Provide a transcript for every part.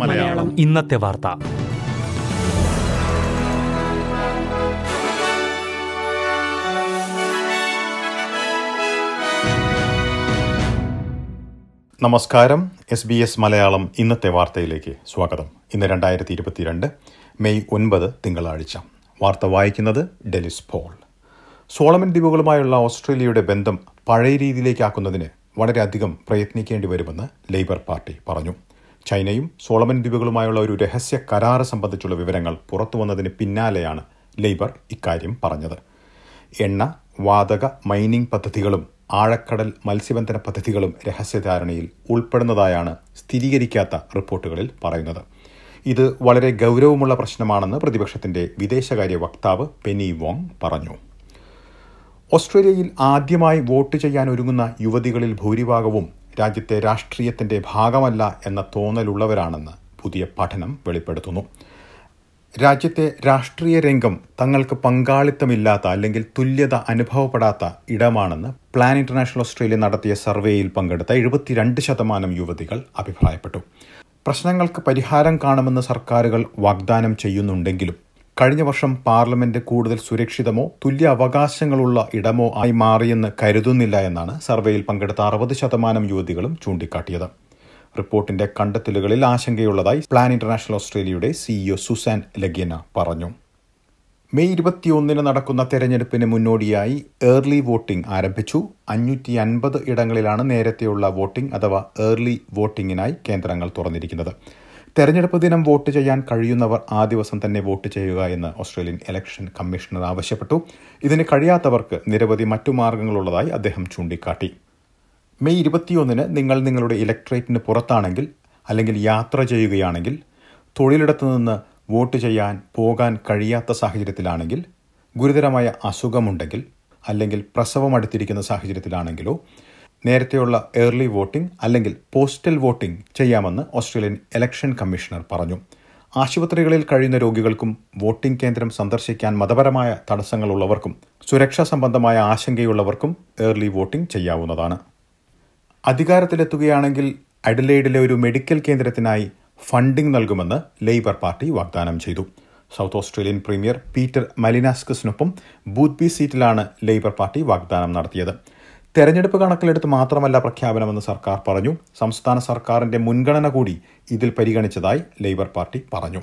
മലയാളം. ഇന്നത്തെ വാർത്ത. നമസ്കാരം. എസ് ബി എസ് മലയാളം ഇന്നത്തെ വാർത്തയിലേക്ക് സ്വാഗതം. ഇന്ന് രണ്ടായിരത്തി ഇരുപത്തിരണ്ട് മെയ് ഒൻപത് തിങ്കളാഴ്ച. വാർത്ത വായിക്കുന്നത് ഡെലിസ് പോൾ. സോളമൻ ദ്വീപുകളുമായുള്ള ഓസ്ട്രേലിയയുടെ ബന്ധം പഴയ രീതിയിലേക്കാക്കുന്നതിന് വളരെയധികം പ്രയത്നിക്കേണ്ടി വരുമെന്ന് ലേബർ പാർട്ടി പറഞ്ഞു. ചൈനയും സോളമൻ ദ്വീപുകളുമായുള്ള ഒരു രഹസ്യ കരാറ് സംബന്ധിച്ചുള്ള വിവരങ്ങൾ പുറത്തുവന്നതിന് പിന്നാലെയാണ് ലേബർ ഇക്കാര്യം പറഞ്ഞത്. എണ്ണ വാതക മൈനിംഗ് പദ്ധതികളും ആഴക്കടൽ മത്സ്യബന്ധന പദ്ധതികളും രഹസ്യധാരണയിൽ ഉൾപ്പെടുന്നതായാണ് സ്ഥിരീകരിക്കാത്ത റിപ്പോർട്ടുകളിൽ പറയുന്നത്. ഇത് വളരെ ഗൗരവമുള്ള പ്രശ്നമാണെന്ന് പ്രതിപക്ഷത്തിന്റെ വിദേശകാര്യ വക്താവ് പെനി വോങ് പറഞ്ഞു. ഓസ്ട്രേലിയയിൽ ആദ്യമായി വോട്ട് ചെയ്യാൻ ഒരുങ്ങുന്ന യുവതികളിൽ ഭൂരിഭാഗവും രാജ്യത്തെ രാഷ്ട്രീയത്തിന്റെ ഭാഗമല്ല എന്ന തോന്നലുള്ളവരാണെന്ന് പുതിയ പഠനം വെളിപ്പെടുത്തുന്നു. രാജ്യത്തെ രാഷ്ട്രീയ രംഗം തങ്ങൾക്ക് പങ്കാളിത്തമില്ലാത്ത അല്ലെങ്കിൽ തുല്യത അനുഭവപ്പെടാത്ത ഇടമാണെന്ന് പ്ലാൻ ഇന്റർനാഷണൽ ഓസ്ട്രേലിയ നടത്തിയ സർവേയിൽ പങ്കെടുത്ത എഴുപത്തിരണ്ട് ശതമാനം യുവതികൾ അഭിപ്രായപ്പെട്ടു. പ്രശ്നങ്ങൾക്ക് പരിഹാരം കാണുമെന്ന് സർക്കാരുകൾ വാഗ്ദാനം ചെയ്യുന്നുണ്ടെങ്കിലും കഴിഞ്ഞ വർഷം പാർലമെന്റ് കൂടുതൽ സുരക്ഷിതമോ തുല്യ അവകാശങ്ങളുള്ള ഇടമോ ആയി മാറിയെന്ന് കരുതുന്നില്ല എന്നാണ് സർവേയിൽ പങ്കെടുത്ത അറുപത് ശതമാനം യുവതികളും ചൂണ്ടിക്കാട്ടിയത്. റിപ്പോർട്ടിന്റെ കണ്ടെത്തലുകളിൽ ആശങ്കയുള്ളതായി പ്ലാൻ ഇന്റർനാഷണൽ ഓസ്ട്രേലിയയുടെ സിഇഒ സുസാൻ ലഗീന പറഞ്ഞു. മെയ് ഇരുപത്തിയൊന്നിന് നടക്കുന്ന തെരഞ്ഞെടുപ്പിന് മുന്നോടിയായി ഏർലി വോട്ടിംഗ് ആരംഭിച്ചു. അഞ്ഞൂറ്റി അൻപത് ഇടങ്ങളിലാണ് നേരത്തെയുള്ള വോട്ടിംഗ് അഥവാ ഏർലി വോട്ടിംഗിനായി കേന്ദ്രങ്ങൾ തുറന്നിരിക്കുന്നത്. തെരഞ്ഞെടുപ്പ് ദിനം വോട്ട് ചെയ്യാൻ കഴിയുന്നവർ ആ ദിവസം തന്നെ വോട്ട് ചെയ്യുക എന്ന് ഓസ്ട്രേലിയൻ ഇലക്ഷൻ കമ്മീഷണർ ആവശ്യപ്പെട്ടു. ഇതിന് കഴിയാത്തവർക്ക് നിരവധി മറ്റു മാർഗങ്ങളുള്ളതായി അദ്ദേഹം ചൂണ്ടിക്കാട്ടി. മെയ് ഇരുപത്തിയൊന്നിന് നിങ്ങൾ നിങ്ങളുടെ ഇലക്ട്രേറ്റിന് പുറത്താണെങ്കിൽ അല്ലെങ്കിൽ യാത്ര ചെയ്യുകയാണെങ്കിൽ തൊഴിലിടത്തു നിന്ന് വോട്ട് ചെയ്യാൻ പോകാൻ കഴിയാത്ത സാഹചര്യത്തിലാണെങ്കിൽ ഗുരുതരമായ അസുഖമുണ്ടെങ്കിൽ അല്ലെങ്കിൽ പ്രസവം അടുത്തിരിക്കുന്ന സാഹചര്യത്തിലാണെങ്കിലോ നേരത്തെയുള്ള ഏർലി വോട്ടിംഗ് അല്ലെങ്കിൽ പോസ്റ്റൽ വോട്ടിംഗ് ചെയ്യാമെന്ന് ഓസ്ട്രേലിയൻ ഇലക്ഷൻ കമ്മീഷണർ പറഞ്ഞു. ആശുപത്രികളിൽ കഴിയുന്ന രോഗികൾക്കും വോട്ടിംഗ് കേന്ദ്രം സന്ദർശിക്കാൻ മതപരമായ തടസ്സങ്ങളുള്ളവർക്കും സുരക്ഷാ സംബന്ധമായ ആശങ്കയുള്ളവർക്കും ഏർലി വോട്ടിംഗ് ചെയ്യാവുന്നതാണ്. അധികാരത്തിലെത്തുകയാണെങ്കിൽ അഡലേഡിലെ ഒരു മെഡിക്കൽ കേന്ദ്രത്തിനായി ഫണ്ടിംഗ് നൽകുമെന്ന് ലേബർ പാർട്ടി വാഗ്ദാനം ചെയ്തു. സൗത്ത് ഓസ്ട്രേലിയൻ പ്രീമിയർ പീറ്റർ മലിനാസ്കസിനൊപ്പം ബൂത്ത് ബി സീറ്റിലാണ് ലേബർ പാർട്ടി വാഗ്ദാനം നടത്തിയത്. തെരഞ്ഞെടുപ്പ് കണക്കിലെടുത്ത് മാത്രമല്ല പ്രഖ്യാപനമെന്ന് സർക്കാർ പറഞ്ഞു. സംസ്ഥാന സർക്കാരിന്റെ മുൻഗണന കൂടി ഇതിൽ പരിഗണിച്ചതായി ലേബർ പാർട്ടി പറഞ്ഞു.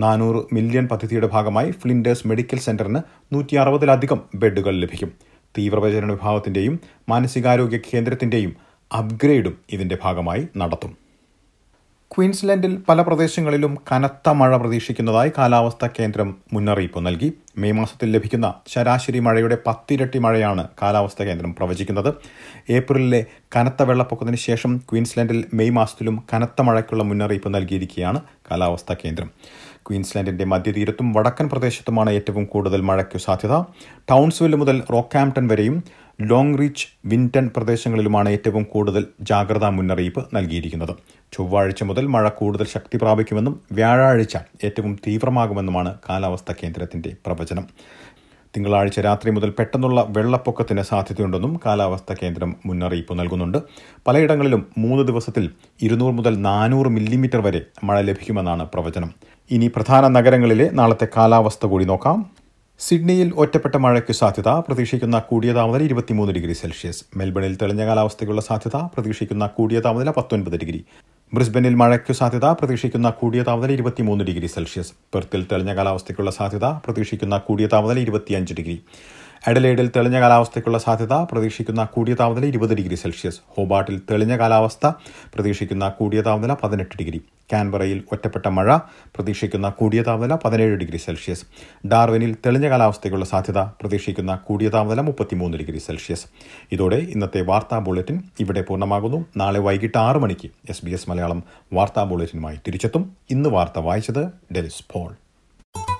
നാനൂറ് മില്യൺ പദ്ധതിയുടെ ഭാഗമായി ഫ്ലിൻഡേഴ്സ് മെഡിക്കൽ സെന്ററിന് നൂറ്റി അറുപതിലധികം ബെഡുകൾ ലഭിക്കും. തീവ്രപരിചരണ വിഭാഗത്തിന്റെയും മാനസികാരോഗ്യ കേന്ദ്രത്തിന്റെയും അപ്ഗ്രേഡും ഇതിന്റെ ഭാഗമായി നടത്തും. ക്വീൻസ്ലാൻഡിൽ പല പ്രദേശങ്ങളിലും കനത്ത മഴ പ്രതീക്ഷിക്കുന്നതായി കാലാവസ്ഥാ കേന്ദ്രം മുന്നറിയിപ്പ് നൽകി. മെയ് മാസത്തിൽ ലഭിക്കുന്ന ശരാശരി മഴയുടെ പത്തിരട്ടി മഴയാണ് കാലാവസ്ഥാ കേന്ദ്രം പ്രവചിക്കുന്നത്. ഏപ്രിലിലെ കനത്ത വെള്ളപ്പൊക്കത്തിന് ശേഷം ക്വീൻസ്ലാൻഡിൽ മെയ് മാസത്തിലും കനത്ത മഴയ്ക്കുള്ള മുന്നറിയിപ്പ് നൽകിയിരിക്കുകയാണ് കാലാവസ്ഥാ കേന്ദ്രം. ക്വീൻസ്ലാൻഡിന്റെ മധ്യതീരത്തും വടക്കൻ പ്രദേശത്തുമാണ് ഏറ്റവും കൂടുതൽ മഴയ്ക്കു സാധ്യത. ടൗൺസ്വില്ല് മുതൽ റോക്കാംപ്ടൺ വരെയും ലോങ് റീച്ച് വിൻടൺ പ്രദേശങ്ങളിലുമാണ് ഏറ്റവും കൂടുതൽ ജാഗ്രതാ മുന്നറിയിപ്പ് നൽകിയിരിക്കുന്നത്. ചൊവ്വാഴ്ച മുതൽ മഴ കൂടുതൽ ശക്തി പ്രാപിക്കുമെന്നും വ്യാഴാഴ്ച ഏറ്റവും തീവ്രമാകുമെന്നുമാണ് കാലാവസ്ഥാ കേന്ദ്രത്തിന്റെ പ്രവചനം. തിങ്കളാഴ്ച രാത്രി മുതൽ പെട്ടെന്നുള്ള വെള്ളപ്പൊക്കത്തിന് സാധ്യതയുണ്ടെന്നും കാലാവസ്ഥാ കേന്ദ്രം മുന്നറിയിപ്പ് നൽകുന്നുണ്ട്. പലയിടങ്ങളിലും മൂന്ന് ദിവസത്തിൽ ഇരുന്നൂറ് മുതൽ നാനൂറ് മില്ലിമീറ്റർ വരെ മഴ ലഭിക്കുമെന്നാണ് പ്രവചനം. ഇനി പ്രധാന നഗരങ്ങളിലെ നാളത്തെ കാലാവസ്ഥ കൂടി നോക്കാം. സിഡ്നിയിൽ ഒറ്റപ്പെട്ട മഴയ്ക്ക് സാധ്യത പ്രതീക്ഷിക്കുന്ന കൂടിയ താപനില ഇരുപത്തിമൂന്ന് ഡിഗ്രി സെൽഷ്യസ്. മെൽബണിൽ തെളിഞ്ഞ കാലാവസ്ഥയ്ക്കുള്ള സാധ്യത പ്രതീക്ഷിക്കുന്ന കൂടിയ താപനില പത്തൊൻപത് ഡിഗ്രി. ബ്രിസ്ബനിൽ മഴയ്ക്ക് സാധ്യത പ്രതീക്ഷിക്കുന്ന കൂടിയ താപനില ഇരുപത്തിമൂന്ന് ഡിഗ്രി സെൽഷ്യസ്. പെർത്തിൽ തെളിഞ്ഞ കാലാവസ്ഥയ്ക്കുള്ള സാധ്യത പ്രതീക്ഷിക്കുന്ന കൂടിയ താപനില ഇരുപത്തിയഞ്ച് ഡിഗ്രി. അഡലേഡിൽ തെളിഞ്ഞ കാലാവസ്ഥയ്ക്കുള്ള സാധ്യത പ്രതീക്ഷിക്കുന്ന കൂടിയ താപനില ഇരുപത് ഡിഗ്രി സെൽഷ്യസ്. ഹോബാട്ടിൽ തെളിഞ്ഞ കാലാവസ്ഥ പ്രതീക്ഷിക്കുന്ന കൂടിയ താപനില പതിനെട്ട് ഡിഗ്രി. കാൻബറയിൽ ഒറ്റപ്പെട്ട മഴ പ്രതീക്ഷിക്കുന്ന കൂടിയ താപനില പതിനേഴ് ഡിഗ്രി സെൽഷ്യസ്. ഡാർവിനിൽ തെളിഞ്ഞ കാലാവസ്ഥയ്ക്കുള്ള സാധ്യത പ്രതീക്ഷിക്കുന്ന കൂടിയ താപനില മുപ്പത്തിമൂന്ന് ഡിഗ്രി സെൽഷ്യസ്. ഇതോടെ ഇന്നത്തെ വാർത്താ ബുള്ളറ്റിൻ ഇവിടെ പൂർണമാകുന്നു. നാളെ വൈകിട്ട് ആറ് മണിക്ക് എസ് ബി എസ് മലയാളം വാർത്താ ബുള്ളറ്റിനുമായി തിരിച്ചെത്തും. ഇന്ന് വാർത്ത വായിച്ചത് ഡെലിസ് പോൾ.